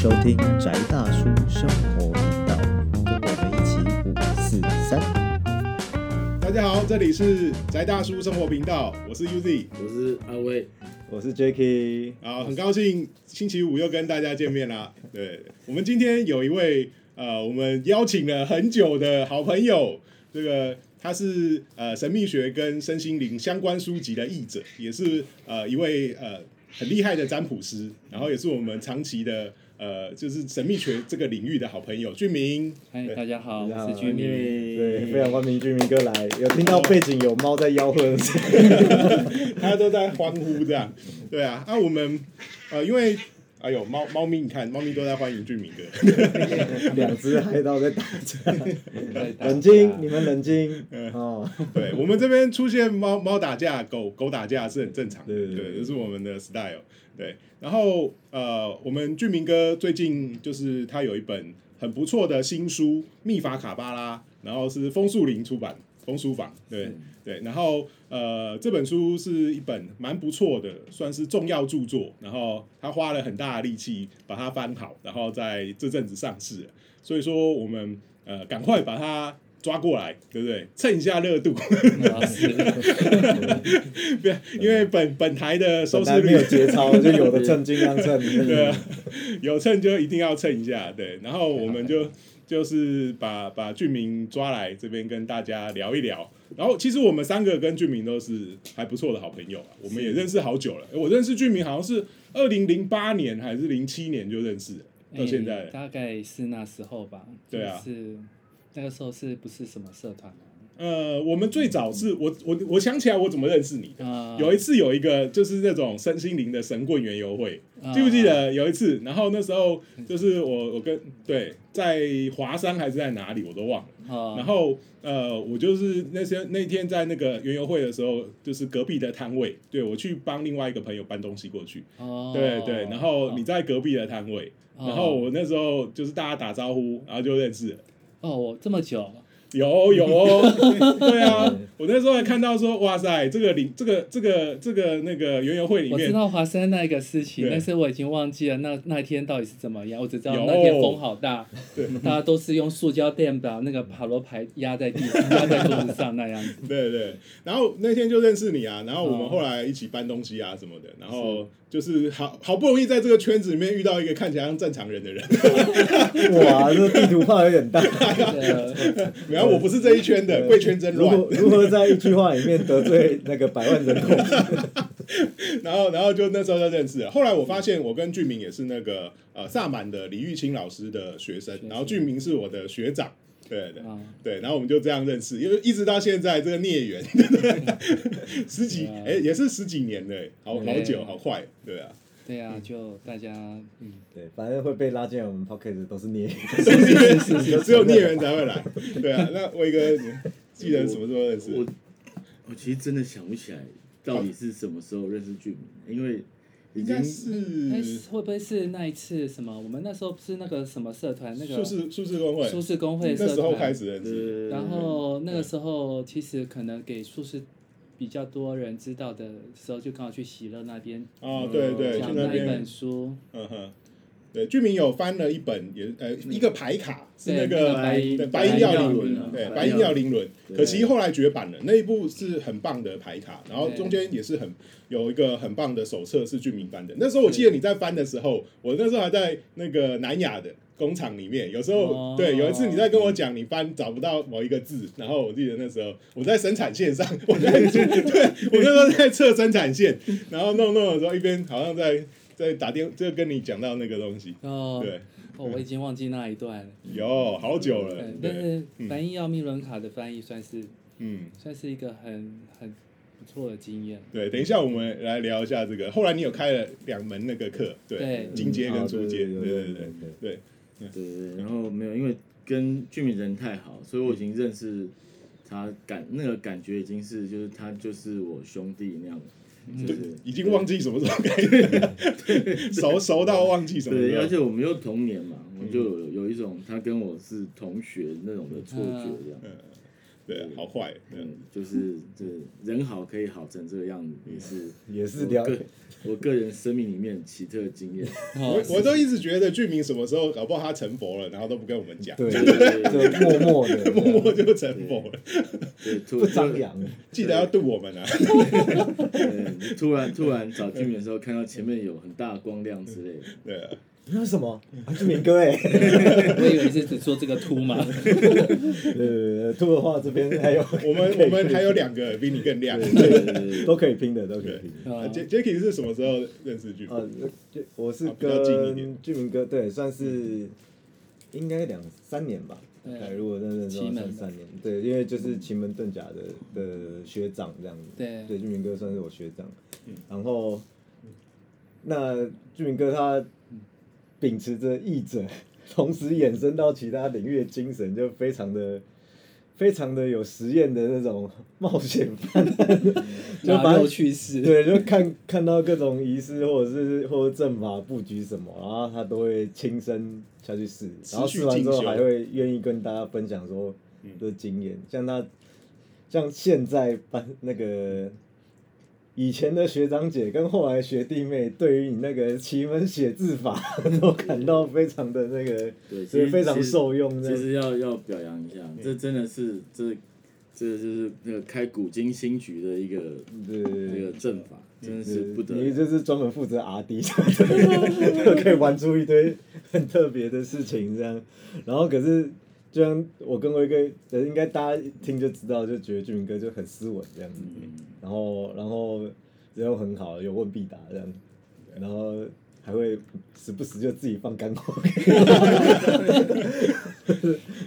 收听宅大叔生活频道，跟我们一起五四三。大家好，这里是宅大叔生活频道，我是 Uzi，我是阿威，我是 Jacky，啊，很高兴星期五又跟大家见面啦。对，我们今天有一位呃，我们邀请了很久的好朋友，这个他是呃神秘学跟身心灵相关书籍的译者，也是呃一位呃很厉害的占卜师，然后也是我们长期的呃就是神秘学这个领域的好朋友俊明。嗨，大家好，我是俊明。对，非常欢迎俊明哥来，有听到背景有猫在吆喝的声音。大家都在欢呼这样，对啊，那、我们呃，因为哎呦，猫猫咪，你看，猫咪都在欢迎俊明哥，两只海盗在打架，冷静，你们冷静。嗯。哦。对我们这边出现猫猫打架、狗狗打架是很正常的，对对对。对，这是我们的 style。对，然后呃，我们俊明哥最近就是他有一本很不错的新书《秘法卡巴拉》，然后是枫树林出版，枫书房，对对，然后呃，这本书是一本蛮不错的，算是重要著作，然后他花了很大的力气把它翻好，然后在这阵子上市了，所以说我们呃赶快把它抓过来，对不对？蹭一下热度，对 不要因为本本台的收视率没有节操，就有的蹭尽量蹭。对啊，有蹭就一定要蹭一下，对。然后我们就就是把把俊明抓来这边跟大家聊一聊。然后其实我们三个跟俊明都是还不错的好朋友啊，我们也认识好久了。我认识俊明好像是二零零八年还是零七年就认识了，到现在诶大概是那时候吧。对啊就是那个时候是不是什么社团啊？呃，我们最早是我我我想起来我怎么认识你的。啊，有一次有一个就是那种身心灵的神棍园游会，啊记不记得？有一次？然后那时候就是我我跟对在华山还是在哪里我都忘了。啊，然后呃，我就是那些那天在那个园游会的时候，就是隔壁的摊位，对我去帮另外一个朋友搬东西过去，哦，对对，然后你在隔壁的摊位，哦。然后我那时候就是大家打招呼，然后就认识了。哦，我这么久，有有哦，对啊，我那时候还看到说，哇塞，这个里这个这个这个那个园游会里面，我知道华山那个事情，但是我已经忘记了那那天到底是怎么样。我只知道那天风好大，对。大家都是用塑胶垫把那个塔罗牌压在地上，压在桌子上那样子。对对，然后那天就认识你啊，然后我们哦后来一起搬东西啊什么的，然后就是好好不容易在这个圈子里面遇到一个看起来像正常人的人，哇，这地图画有点大。对然后我不是这一圈的，贵圈真乱。如何如何在一句话里面得罪那个百万人口？然后，然后就那时候就认识了。后来我发现，我跟俊明也是那个呃萨满的李玉清老师的学生，然后俊明是我的学长。对对啊，对，然后我们就这样认识，因为一直到现在这个孽缘，十几哎也是十几年了，好好久，好快，对啊，对啊，就大家嗯。对，反正会被拉进来我们 p o c k e t 都是孽。只有孽缘才会来，对啊。那威哥，你记得什么时候认识？我我其实真的想不起来到底是什么时候认识俊明，因为已经应该哎，是会不会是那一次什么？我们那时候不是那个什么社团，那个舒适舒适工会，舒适工会社团，那时候开始认识，呃，然后那个时候其实可能给术士比较多人知道的时候，就刚好去喜乐那边哦，对对，去讲那一本，书，嗯哼。对，居民有翻了一本，也呃一个牌卡是那个个白银对白银耀灵轮对白银白银耀灵轮，可惜后来绝版了。那一部是很棒的牌卡，然后中间也是很有一个很棒的手册是俊民翻的。那时候我记得你在翻的时候，我那时候还在那个南亚的工厂里面，有时候哦对有一次你在跟我讲你翻找不到某一个字，然后我记得那时候我在生产线上，我在对我那时候在测生产线，然后弄弄的时候一边好像在在打电，就跟你讲到那个东西，哦，对。哦，我已经忘记那一段了。有好久了对，，但，是翻译要密伦卡的翻译算是嗯，算是一个很很不错的经验。对，等一下我们来聊一下这个。后来你有开了两门那个课，对对，进阶跟初阶，对对对对对对然后没有，因为跟俊明人太好，所以我已经认识他感那个感觉已经是就是他就是我兄弟那样，就是已经忘记什么时候开始，熟熟到忘记什么对，而。且我们又同年嘛，我们就有有一种他跟我是同学那种的错觉，这样。对啊，好坏，嗯，就是这人好可以好成这个样子，也是 也是了我个 我个人生命里面奇特的经验。哦 我我都一直觉得俊明什么时候搞不好他成佛了，然后都不跟我们讲，对，对就默默的，默默就成佛了。对，突不张扬。记得要渡我们啊！对，突然突然找俊民的时候，看到前面有很大的光亮之类的，对啊，那是什么？啊，志明哥哎，我以为是只说这个秃嘛，对 对对，兔的话这边还有，我们我们还有两个比你更亮。都可以拼的，都可以拼的。啊杰杰克是什么时候认识俊明？啊，我是跟俊明哥，对，算是应该两三年吧。对哎，如果认真说奇门算三年，对，因为就是奇门遁甲的的学长这样子。对对，俊明哥算是我学长。然后，那俊明哥他秉持着译者，同时衍生到其他领域的精神，就非常的。非常的有实验的那种冒险犯，就把马肉去世，对，就看看到各种仪式或者是或者阵法布局什么，然后他都会亲身下去试，然后试完之后还会愿意跟大家分享说的经验。像他，像现在班那个以前的学长姐跟后来学弟妹，对于你那个奇门写字法 都感到非常的那个，对，所以非常受用。这样其实要要表扬一下，这真的是这这就是那个开古今新局的一个那个阵法，真的是不得你就是专门负责 R D，可以玩出一堆很特别的事情这样。然后可是，就像我跟威哥，呃，应该大家一听就知道，就觉得俊明哥就很斯文这样子。然后，然后人又很好，有问必答这样。然后还会时不时就自己放干货，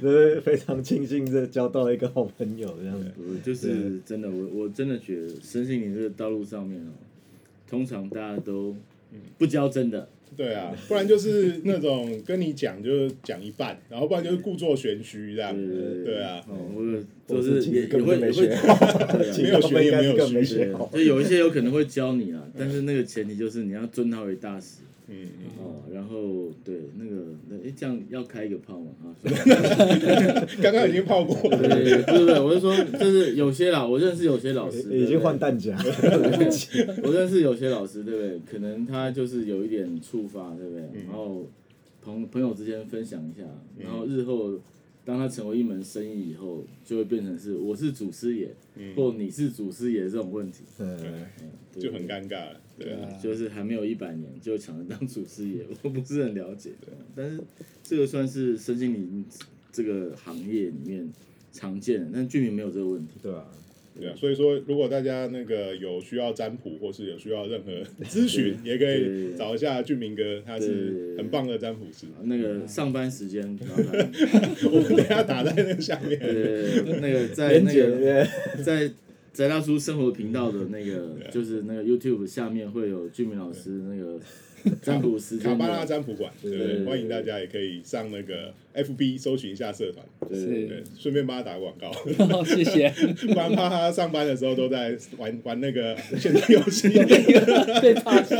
就是非常庆幸这交到了一个好朋友这样子。我就是真的，我我真的觉得身心灵这个道路上面哦，通常大家都不交真的，对啊，不然就是那种跟你讲就是讲一半，然后不然就是故作玄虚这样。对啊，就是也也会也会学好，对啊其实他们应该是更没有学。就有一些有可能会教你啊，但是那个前提就是你要尊他为大师嗯嗯，哦，然后对那个那诶这样要开一个炮嘛啊，刚刚已经泡过了。对对对，我是说就是有些啦，我认识有些老师已经换蛋。弹夹，我认识有些老师，对不 对？可能他就是有一点触发，对不对？然后朋朋友之间分享一下，然后日后当他成为一门生意以后，就会变成是我是祖师爷，或你是祖师爷这种问题，嗯，对就很尴尬了，对啊，就是还没有一百年就抢着当祖师爷，我不是很了解。但是这个算是身心灵这个行业里面常见的，但居民没有这个问题。对啊，对啊，所以说如果大家那个有需要占卜或是有需要任何咨询，也可以找一下俊明哥，他是很棒的占卜师。那个上班时间，我们等下打在那个下面。呃，那个在那个在宅大叔生活频道的那个，就是那个 YouTube 下面会有俊明老师那个占卜时间卡巴拉的，占卜馆，对对对欢迎大家也可以上那个 FB 搜寻一下社团，对顺便帮他打广告，好，谢谢，不然怕他上班的时候都在玩玩那个 游戏。被发现，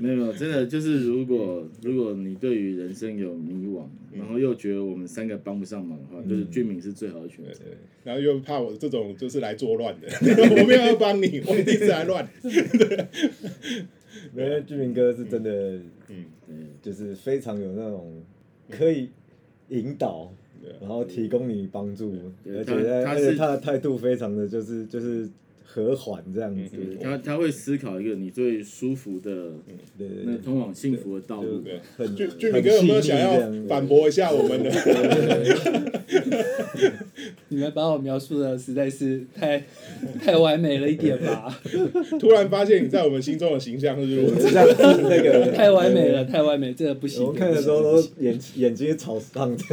没有没有，真的就是如果如果你对于人生有迷惘，然后又觉得我们三个帮不上忙的话，就是居民是最好的选择。然后又怕我这种就是来作乱的，我没有要帮你，我一定是来乱。因为俊明哥是真的，嗯，嗯，就是非常有那种可以引导，然后提供你帮助，而且在而且他他是他的态度非常的就是就是和缓这样子，他他会思考一个你最舒服的对对对，那通往幸福的道路。对。很俊俊明哥有没有想要反？驳一下我们的？你们把我描述的实在是太太完美了一点吧，突然发现你在我们心中的形象是如此。那个 太完美了，太完美，这个不行。我们看的时候都眼眼睛是朝上的，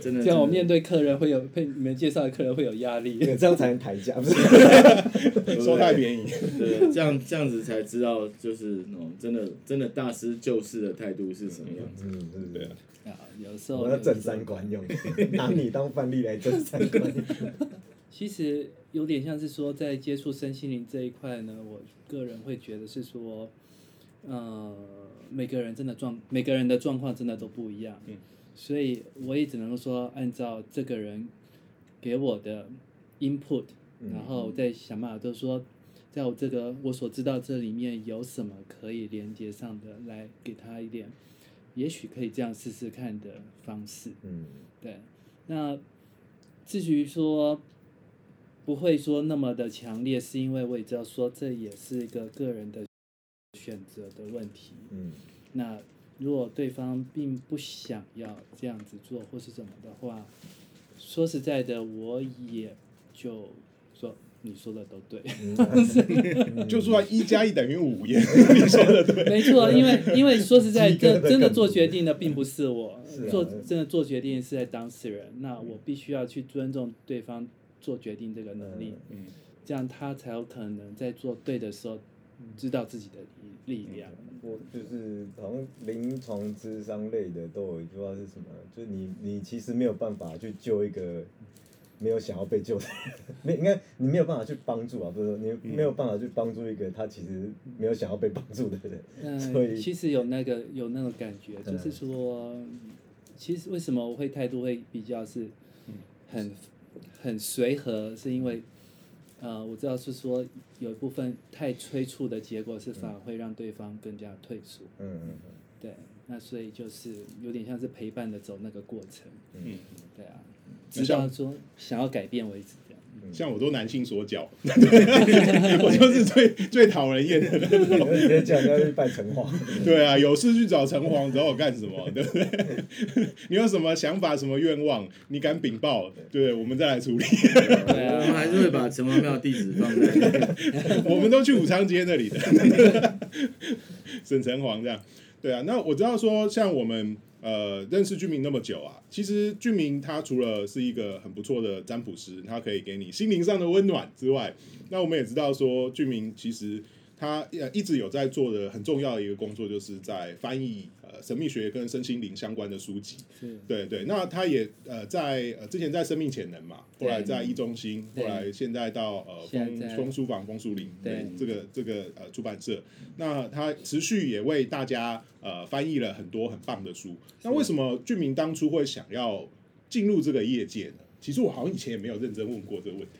真的，这样我面对客人会有被你们介绍的客人会有压力。这样才能抬价，不是？收太便宜。对，这样这样子才知道，就是那种真的真的大师救世的态度是什么样子。嗯，对啊，有时候我要正三观用，拿你当范例来正三观。其实有点像是说，在接触身心灵这一块呢，我个人会觉得是说，呃，每个人真的状，每个人的状况真的都不一样，嗯，所以我也只能够说，按照这个人给我的 input，然后再想办法，就是说，在我这个我所知道这里面有什么可以连接上的，来给他一点，也许可以这样试试看的方式。嗯，对。那至于说不会说那么的强烈，是因为我也知道说这也是一个个人的选择的问题。嗯，那如果对方并不想要这样子做或是怎么的话，说实在的，我也就说你说的都对，就说一加一等于五，也 你说的对，没错，因为因为说实在，真真的做决定的并不是我，做真的做决定是在当事人，那我必须要去尊重对方做决定这个能力，嗯，这样他才有可能在做对的时候知道自己的力量。我就是好像临床智商类的都有一句话是什么？就是你你其实没有办法去救一个没有想要被救的人，没应该你没有办法去帮助啊，不是你没有办法去帮助一个他其实没有想要被帮助的人。嗯，所以其实有那个有那种感觉，就是说，其实为什么我会态度会比较是很很随和，是因为。呃，我知道是说有一部分太催促的结果是反而会让对方更加退缩。嗯嗯嗯。对，那所以就是有点像是陪伴的走那个过程。嗯。对啊，直到说想要改变为止。像我都男性所教，我就是最最讨人厌的。直接讲要去拜城隍。对啊，有事去找城隍，找我干什么？对不对？你有什么想法、什么愿望，你敢禀报？对，我们再来处理。对啊，我们还是会把城隍庙地址放在。我们都去武昌街那里的。沈城隍这样，对啊。那我知道说，像我们。呃，认识俊明那么久啊，其实俊明他除了是一个很不错的占卜师，他可以给你心灵上的温暖之外，那我们也知道说俊明其实他呃一直有在做的很重要的一个工作，就是在翻译。神秘学跟身心灵相关的书籍，对对，那他也呃在呃之前在生命潜能嘛，后来在一中心，后来现在到呃风风书房风书林，对这个这个呃出版社，那他持续也为大家呃翻译了很多很棒的书。那为什么俊明当初会想要进入这个业界呢？其实我好像以前也没有认真问过这个问题。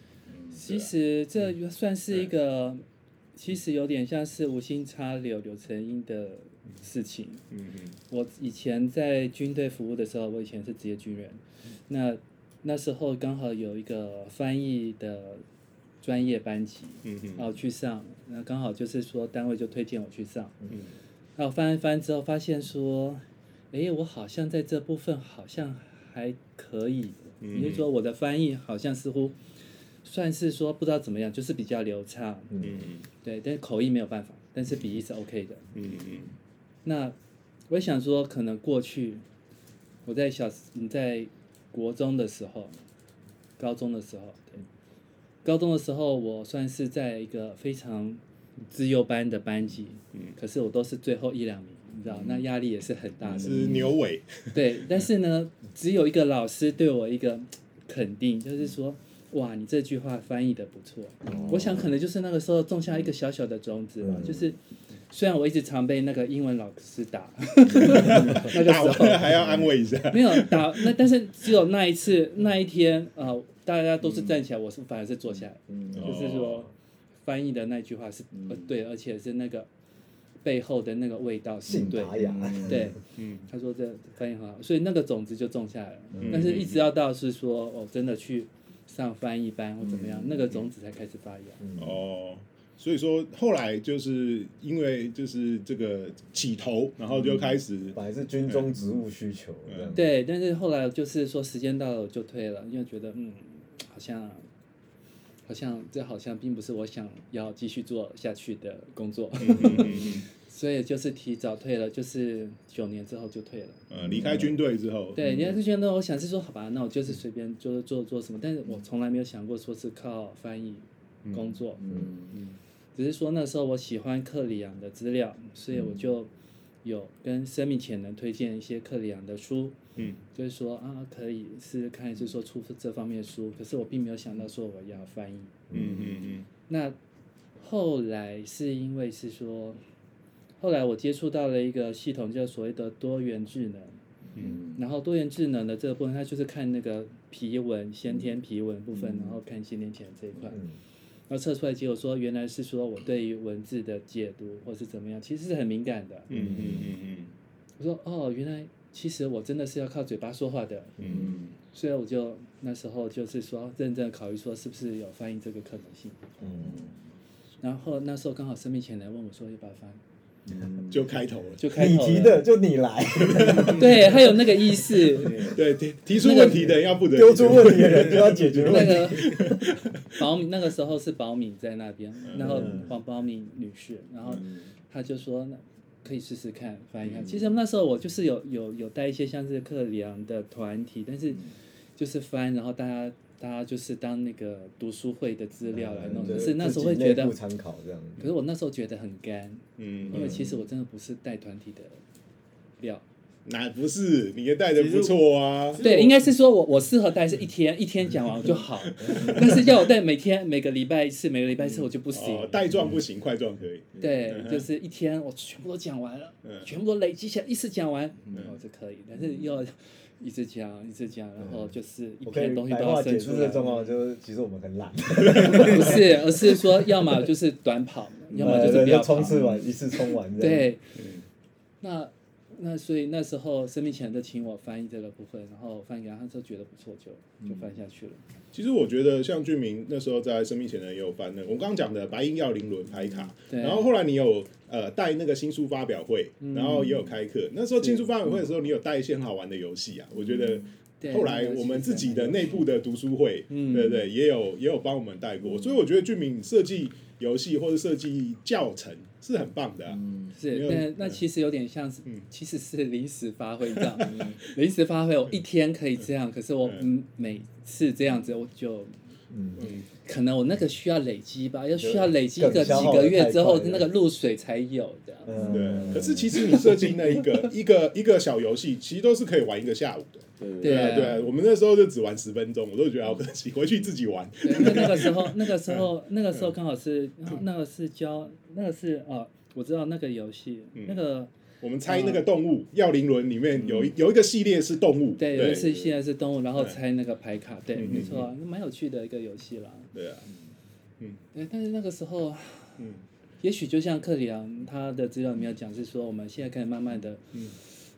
其实这算是一个，其实有点像是无心插柳柳成荫的。事情，嗯嗯，我以前在军队服务的时候，我以前是职业军人，那那时候刚好有一个翻译的专业班级，嗯嗯，然后去上，那刚好就是说单位就推荐我去上，嗯，然后翻一翻之后发现说，哎，我好像在这部分好像还可以，嗯也就是说我的翻译好像似乎算是说不知道怎么样，就是比较流畅，嗯。嗯，对，但是口译没有办法，但是笔译是 OK 的，嗯嗯。那我想说，可能过去我在小你在国中的时候，高中的时候，对，高中的时候我算是在一个非常自由班的班级，嗯，可是我都是最后一两名，你知道，那压力也是很大的。是牛尾。对，但是呢，只有一个老师对我一个肯定，就是说，哇，你这句话翻译的不错。我想可能就是那个时候种下一个小小的种子吧，就是。虽然我一直常被那个英文老师打，那个时候。还要安慰一下。没有打，那但是只有那一次那一天啊，大家都是站起来，我是反而是坐下来，就是说翻译的那句话是呃对，而且是那个背后的那个味道是对，对，嗯，他说这翻译很好，所以那个种子就种下来了。但是一直要到是说哦，真的去上翻译班或怎么样，那个种子才开始发芽。哦。所以说，后来就是因为就是这个起头，然后就开始。本来是军中职务需求。对，但是后来就是说时间到了就退了，因为觉得嗯，好像好像这好像并不是我想要继续做下去的工作，所以就是提早退了，就是九年之后就退了。呃，离开军队之后。对，离开军队，我想是说，好吧，那我就是随便就是做做什么，但是我从来没有想过说是靠翻译工作。嗯嗯。只是说那时候我喜欢克里昂的资料，所以我就有跟生命潜能推荐一些克里昂的书，嗯，就是说啊可以试试看，是说出这方面的书，可是我并没有想到说我要翻译，嗯嗯嗯。那后来是因为是说，后来我接触到了一个系统，叫所谓的多元智能，嗯，然后多元智能的这个部分，它就是看那个皮纹先天皮纹部分，然后看先天钱这一块，然后测出来结果说原来是说我对于文字的解读或是怎么样，其实是很敏感的。嗯嗯嗯嗯。我说哦，原来其实我真的是要靠嘴巴说话的。嗯。所以我就那时候就是说认真考虑说是不是有翻译这个可能性。嗯。然后那时候刚好生命前来问我说要不要翻。就开头了，就开头你提的就你来，对，还有那个意思，对提提出问题的要不得丢出问题的人就要解决那个 保米那个时候是保米在那边，然后黄保米女士，然后他就说那可以试试看翻一看。其实那时候我就是有有有带一些像是克里昂的团体，但是就是翻，然后大家。大家就是当那个读书会的资料来弄，可是那时候会觉得参考这样。可是我那时候觉得很干，嗯，因为其实我真的不是带团体的料。那不是，你也带的不错啊。对，应该是说我我适合带是一天一天讲完就好，但是要我带每天每个礼拜一次，每个礼拜一次我就不行。带状不行，块状可以。对，就是一天我全部都讲完了，全部都累积起来一次讲完，哦就可以，但是要。一直讲，一直讲，然后就是一篇东西都要生出来。状况就是，其实我们很懒。不是，而是说，要么就是短跑，要么就是不要冲刺完一次冲完。对，那。那所以那时候生命前的请我翻译这个部分，然后翻译，然后就觉得不错，就就翻下去了。其实我觉得像俊明那时候在生命前呢也有翻的，我刚刚讲的白银耀灵轮牌卡，然后后来你有呃带那个新书发表会，然后也有开课。那时候新书发表会的时候，你有带一些很好玩的游戏啊，我觉得。后来我们自己的内部的读书会，对对，也有也有帮我们带过，所以我觉得俊明设计游戏或者设计教程。是很棒的，是那那其实有点像是，其实是临时发挥这样，临时发挥我一天可以这样，可是我每次这样子我就，嗯，可能我那个需要累积吧，要需要累积个几个月之后，那个露水才有的。对，可是其实你设计那一个 一个一个小游戏，其实都是可以玩一个下午的。对啊，对啊，我们那时候就只玩十分钟，我都觉得好可惜，回去自己玩。那个时候，那个时候，那个时候刚好是那个是教，那个是哦，我知道那个游戏，那个我们猜那个动物，耀灵轮里面有有一个系列是动物，对，有一次系列是动物，然后猜那个牌卡，对，没错，蛮有趣的一个游戏啦。对啊，嗯，对，但是那个时候，嗯，也许就像克里昂他的资料里面讲，是说我们现在可以慢慢的，嗯。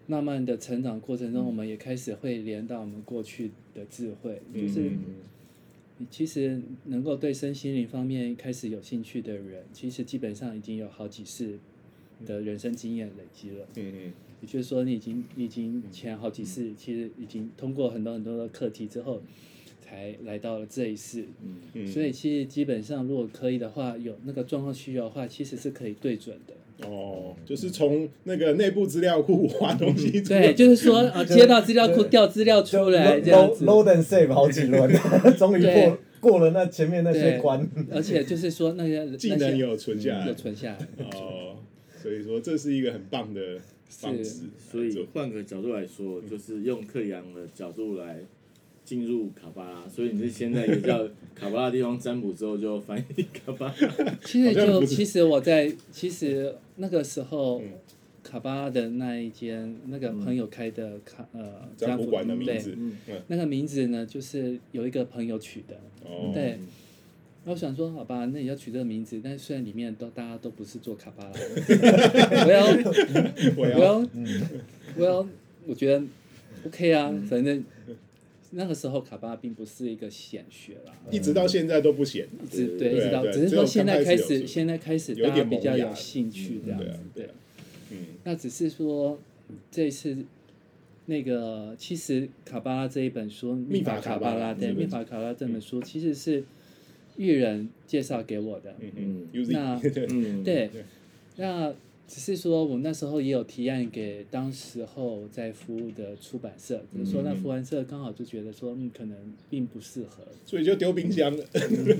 慢慢的成长过程中，我们也开始会连到我们过去的智慧，就是你其实能够对身心灵方面开始有兴趣的人，其实基本上已经有好几世的人生经验累积了。嗯嗯，也就是说，你已经已经前好几次，其实已经通过很多很多的课题之后，才来到了这一世。嗯嗯，所以其实基本上，如果可以的话，有那个状况需要的话，其实是可以对准的。哦，就是从那个内部资料库挖东西。对，就是说啊，接到资料库调资料出来这样子。Load and save 好几轮，终于过过了那前面那些关。而且就是说那些技能有存下来，有存下来。哦，所以说这是一个很棒的方式。所以换个角度来说，就是用克阳的角度来。进入卡巴拉，所以你是现在有叫卡巴拉地方占卜之后就翻译卡巴拉。其实就其实我在其实那个时候，卡巴拉的那一间那个朋友开的卡呃占卜馆的名字，那个名字呢就是有一个朋友取的，对。我想说好吧，那也要取这个名字，但虽然里面都大家都不是做卡巴拉，我要我要我要我觉得 OK 啊，反正。那个时候卡巴拉并不是一个显学啦，一直到现在都不显，一直对，一直到只是说现在开始，现在开始大家比较有兴趣这样子，对，嗯，那只是说这次那个其实卡巴拉这一本书《密法卡巴拉》对，《密法卡巴拉》这本书其实是玉人介绍给我的，嗯嗯，那 嗯对，那。只是说，我那时候也有提案给当时候在服务的出版社，只是说那出版社刚好就觉得说，嗯，可能并不适合，所以就丢冰箱了。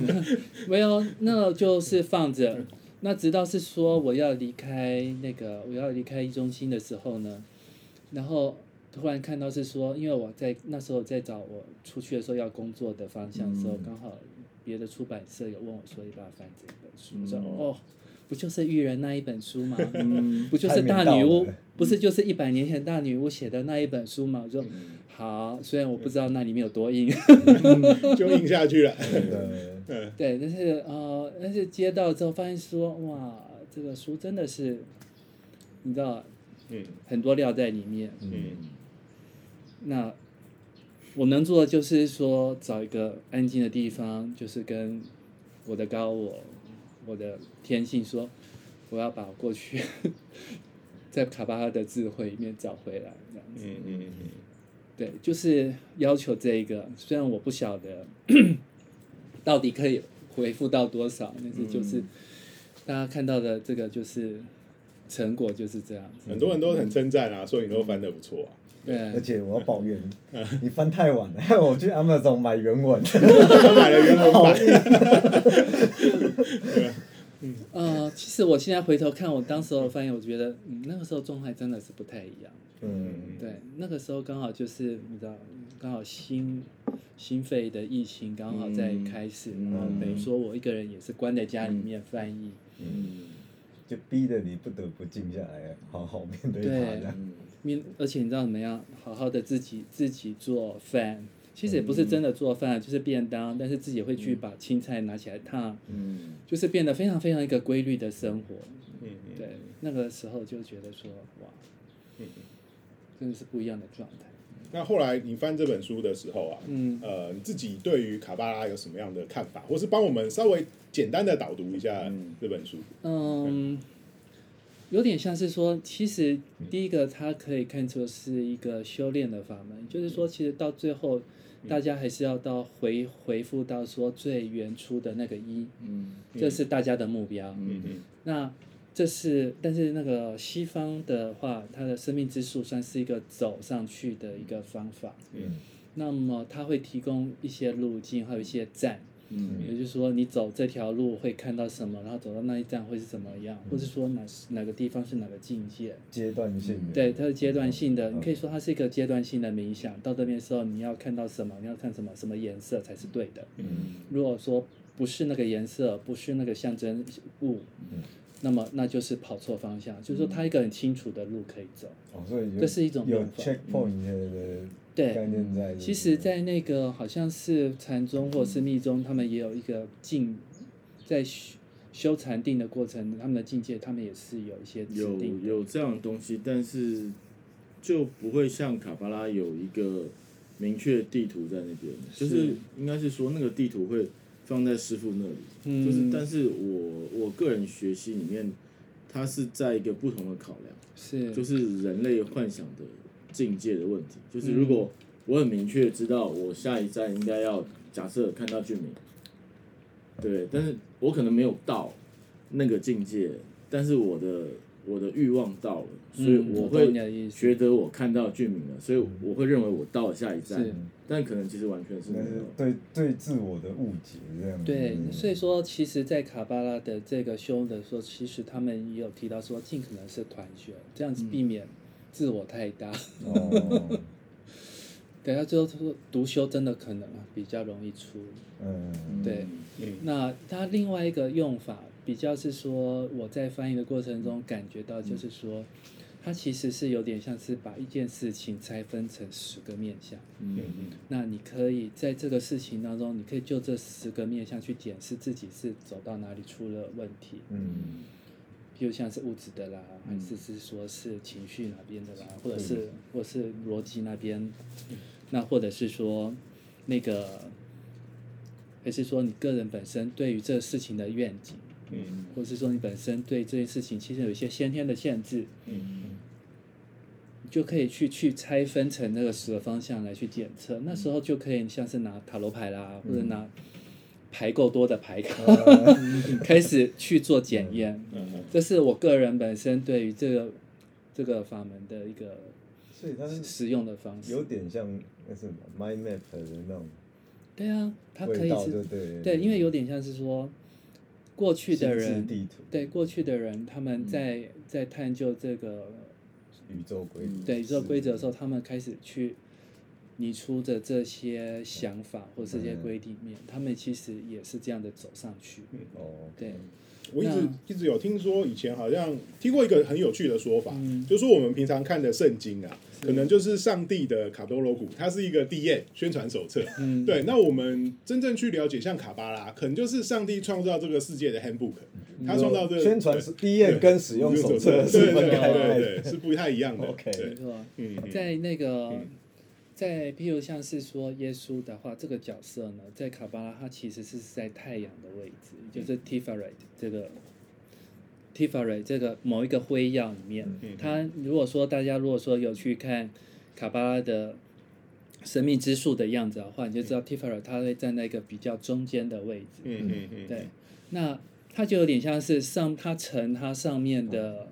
没有，那就是放着。那直到是说我要离开那个我要离开一中心的时候呢，然后突然看到是说，因为我在那时候在找我出去的时候要工作的方向的时候，刚好别的出版社有问我说要不要翻这本书，我说哦。不就是育人那一本书吗？不就是大女巫？不是就是一百年前大女巫写的那一本书吗？我说好，虽然我不知道那里面有多硬，就硬下去了。对，但是呃，但是接到之后发现说，哇，这个书真的是，你知道，嗯，很多料在里面。嗯，那我能做的就是说，找一个安静的地方，就是跟我的高我。我的天性说，我要把过去 在卡巴拉的智慧里面找回来，这样子。嗯嗯嗯。对，就是要求这一个，虽然我不晓得 到底可以回复到多少，但是就是大家看到的这个就是成果就是这样子。很多人都很称赞啊，说你都翻的不错啊。对，而且我要抱怨，你翻太晚了，我去 Amazon 买原文，买了原文版。呃，其实我现在回头看我当时的翻译，我觉得，嗯，那个时候状态真的是不太一样。嗯，对，那个时候刚好就是你知道，刚好心心肺的疫情刚好在开始，然后等于说我一个人也是关在家里面翻译。嗯，就逼得你不得不静下来，好好面对它。面，而且你知道怎么样？好好的自己自己做饭，其实也不是真的做饭，就是便当，但是自己会去把青菜拿起来烫，嗯，就是变得非常非常一个规律的生活，嗯对，那个时候就觉得说，哇，嗯真的是不一样的状态。那后来你翻这本书的时候啊，嗯，呃，你自己对于卡巴拉有什么样的看法，或是帮我们稍微简单的导读一下这本书？嗯。有点像是说，其实第一个它可以看作是一个修炼的法门，就是说，其实到最后，大家还是要到回回复到说最原初的那个一，嗯，这是大家的目标，嗯。嗯，那这是，但是那个西方的话，它的生命之树算是一个走上去的一个方法，嗯，那么它会提供一些路径，还有一些站。嗯，也就是说，你走这条路会看到什么，然后走到那一站会是怎么样，或者说哪哪个地方是哪个境界？阶段性的。对，它是阶段性的。你可以说它是一个阶段性的冥想。到这边的时候，你要看到什么？你要看什么？什么颜色才是对的？嗯。如果说不是那个颜色，不是那个象征物，嗯，那么那就是跑错方向。就是说，他一个很清楚的路可以走。哦，所以这是一种有 checkpoint 的。对，其实，在那个好像是禅宗或是密宗，他们也有一个境，在修修禅定的过程，他们的境界，他们也是有一些有有这样的东西，但是就不会像卡巴拉有一个明确地图在那边，就是应该是说那个地图会放在师傅那里，就是但是我我个人学习里面，它是在一个不同的考量，是。就是人类幻想的。境界的问题，就是如果我很明确知道我下一站应该要假设看到俊明，对，但是我可能没有到那个境界，但是我的我的欲望到了，所以我会觉得我看到俊明了，所以我会认为我到了下一站，但可能其实完全是对对自我的误解这样。对，所以说其实，在卡巴拉的这个修的时候，其实他们也有提到说，尽可能是团学，这样子避免。自我太大，哦，等下最后他说独修真的可能比较容易出，嗯，对，那他另外一个用法比较是说我在翻译的过程中感觉到就是说，它其实是有点像是把一件事情拆分成十个面相，嗯嗯，那你可以在这个事情当中，你可以就这十个面相去检视自己是走到哪里出了问题，嗯。就像是物质的啦，还是是说是情绪那边的啦，或者是。或是逻辑那边，那或者是说那个，还是说你个人本身对于这个事情的愿景，嗯，或者是说你本身对这件事情其实有一些先天的限制，嗯，就可以去去拆分成那个十个方向来去检测，那时候就可以像是拿塔罗牌啦，或者拿。牌够多的牌卡，开始去做检验，这是我个人本身对于这个这个法门的一个，所以它是使用的方式，有点像那什么 mind map 的那种，对啊，它可以是，对，因为有点像是说过去的人，对过去的人，他们在在探究这个宇宙规，对宇宙规则的时候，他们开始去。拟出的这些想法或这些规定面，他们其实也是这样的走上去。哦，对，我一直一直有听说，以前好像听过一个很有趣的说法，就是说我们平常看的圣经啊，可能就是上帝的卡多罗古，它是一个 D N 宣传手册。对，那我们真正去了解像卡巴拉，可能就是上帝创造这个世界的 handbook，他创造这个宣传 D N 跟使用手册是分开的，是不太一样的。OK，没错。嗯，在那个。在譬如像是说耶稣的话，这个角色呢，在卡巴拉他其实是在太阳的位置，就是 Tiferet 这个 Tiferet 这个某一个辉耀里面。他如果说大家如果说有去看卡巴拉的生命之树的样子的话，你就知道 Tiferet 他会站在一个比较中间的位置。嗯嗯嗯。对，那他就有点像是上他乘他上面的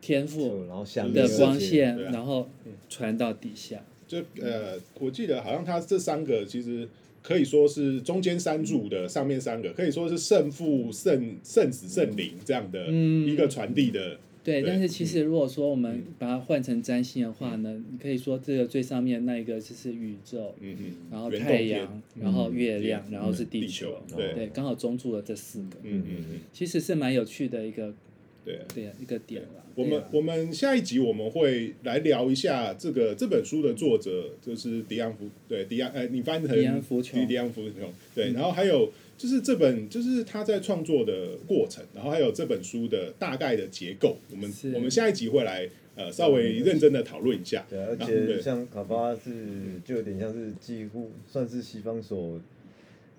天赋的光线，然后传到底下。就呃，我记得好像他这三个其实可以说是中间三柱的上面三个，可以说是圣父、圣圣子、圣灵这样的一个传递的。对，但是其实如果说我们把它换成占星的话呢，你可以说这个最上面那一个就是宇宙，嗯嗯，然后太阳，然后月亮，然后是地球，对，刚好中柱了这四个，嗯嗯嗯，其实是蛮有趣的一个。对对啊，一个点了。我们我们下一集我们会来聊一下这个这本书的作者，就是迪安福，对迪安，呃，你翻成迪安福琼，迪安福琼，对。然后还有就是这本就是他在创作的过程，然后还有这本书的大概的结构，我们我们下一集会来呃稍微认真的讨论一下。对，而且像卡巴是就有点像是几乎算是西方所。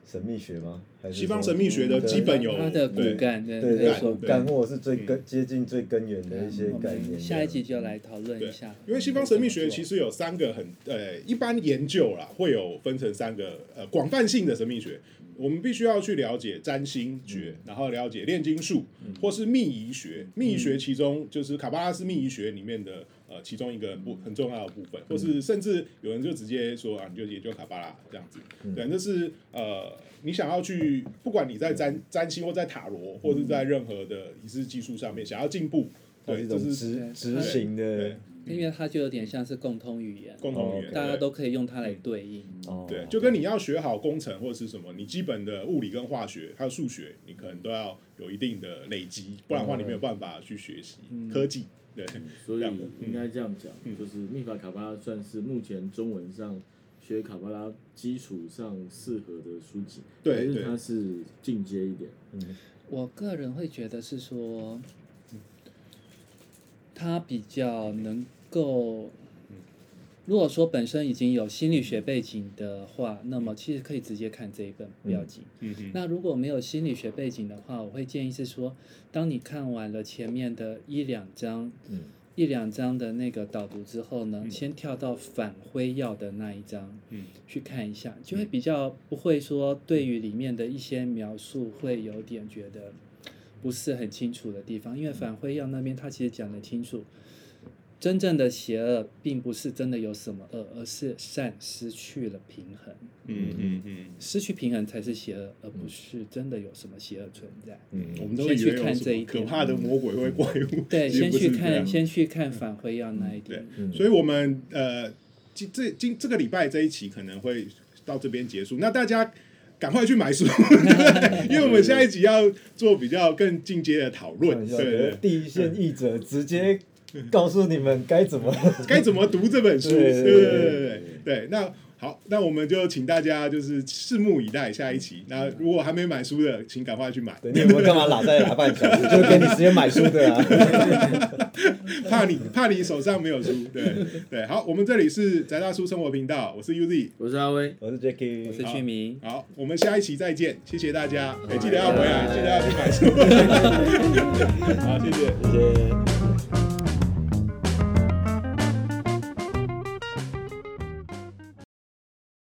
神秘学吗？还是西方神秘学的基本有它的骨干，对对，骨干或者是最根接近最根源的一些概念。下一集就来讨论一下。因为西方神秘学其实有三个很呃，一般研究啦，会有分成三个呃广泛性的神秘学。我们必须要去了解占星学，然后了解炼金术，或是秘仪学。秘仪学其中就是卡巴拉斯秘仪学里面的。呃，其中一个不很重要的部分，或是甚至有人就直接说啊，你就研究卡巴拉这样子，对，那是呃，你想要去，不管你在占占星或在塔罗，或是在任何的仪式技术上面想要进步，对，这是执执行的，因为它就有点像是共通语言，共同语言，大家都可以用它来对应，对，就跟你要学好工程或者是什么，你基本的物理跟化学还有数学，你可能都要有一定的累积，不然的话你没有办法去学习科技。对，所以应该这样讲，就是密法卡巴拉算是目前中文上学卡巴拉基础上适合的书籍，对，是它是进阶一点。嗯，我个人会觉得是说，它比较能够。如果说本身已经有心理学背景的话，那么其实可以直接看这一本不要紧。那如果没有心理学背景的话，我会建议是说，当你看完了前面的一两章，一两章的那个导读之后呢，先跳到反辉耀的那一章，去看一下，就会比较不会说对于里面的一些描述会有点觉得不是很清楚的地方，因为反辉耀那边他其实讲的清楚。真正的邪恶并不是真的有什么恶，而是善失去了平衡。嗯嗯嗯，失去平衡才是邪恶，而不是真的有什么邪恶存在。嗯，我们都会去看这一点，可怕的魔鬼或怪物。对，先去看，先去看返回要那一点。所以，我们呃，今这今这个礼拜这一期可能会到这边结束。那大家赶快去买书，因为我们下一集要做比较更进阶的讨论。对，第一线译者直接。告诉你们该怎么 该怎么读这本书，对对对对对。那好，那我们就请大家就是拭目以待下一期。那如果还没买书的，请赶快去买。你有没有干嘛老在拉半小时？就给你时间买书的啊。怕你怕你手上没有书，对对。好，我们这里是宅大叔生活频道，我是 UZ，我是阿威，我是 Jacky，我是居民。好，我们下一期再见，谢谢大家。哎，记得要回来，记得要去买书。好，谢谢，谢谢。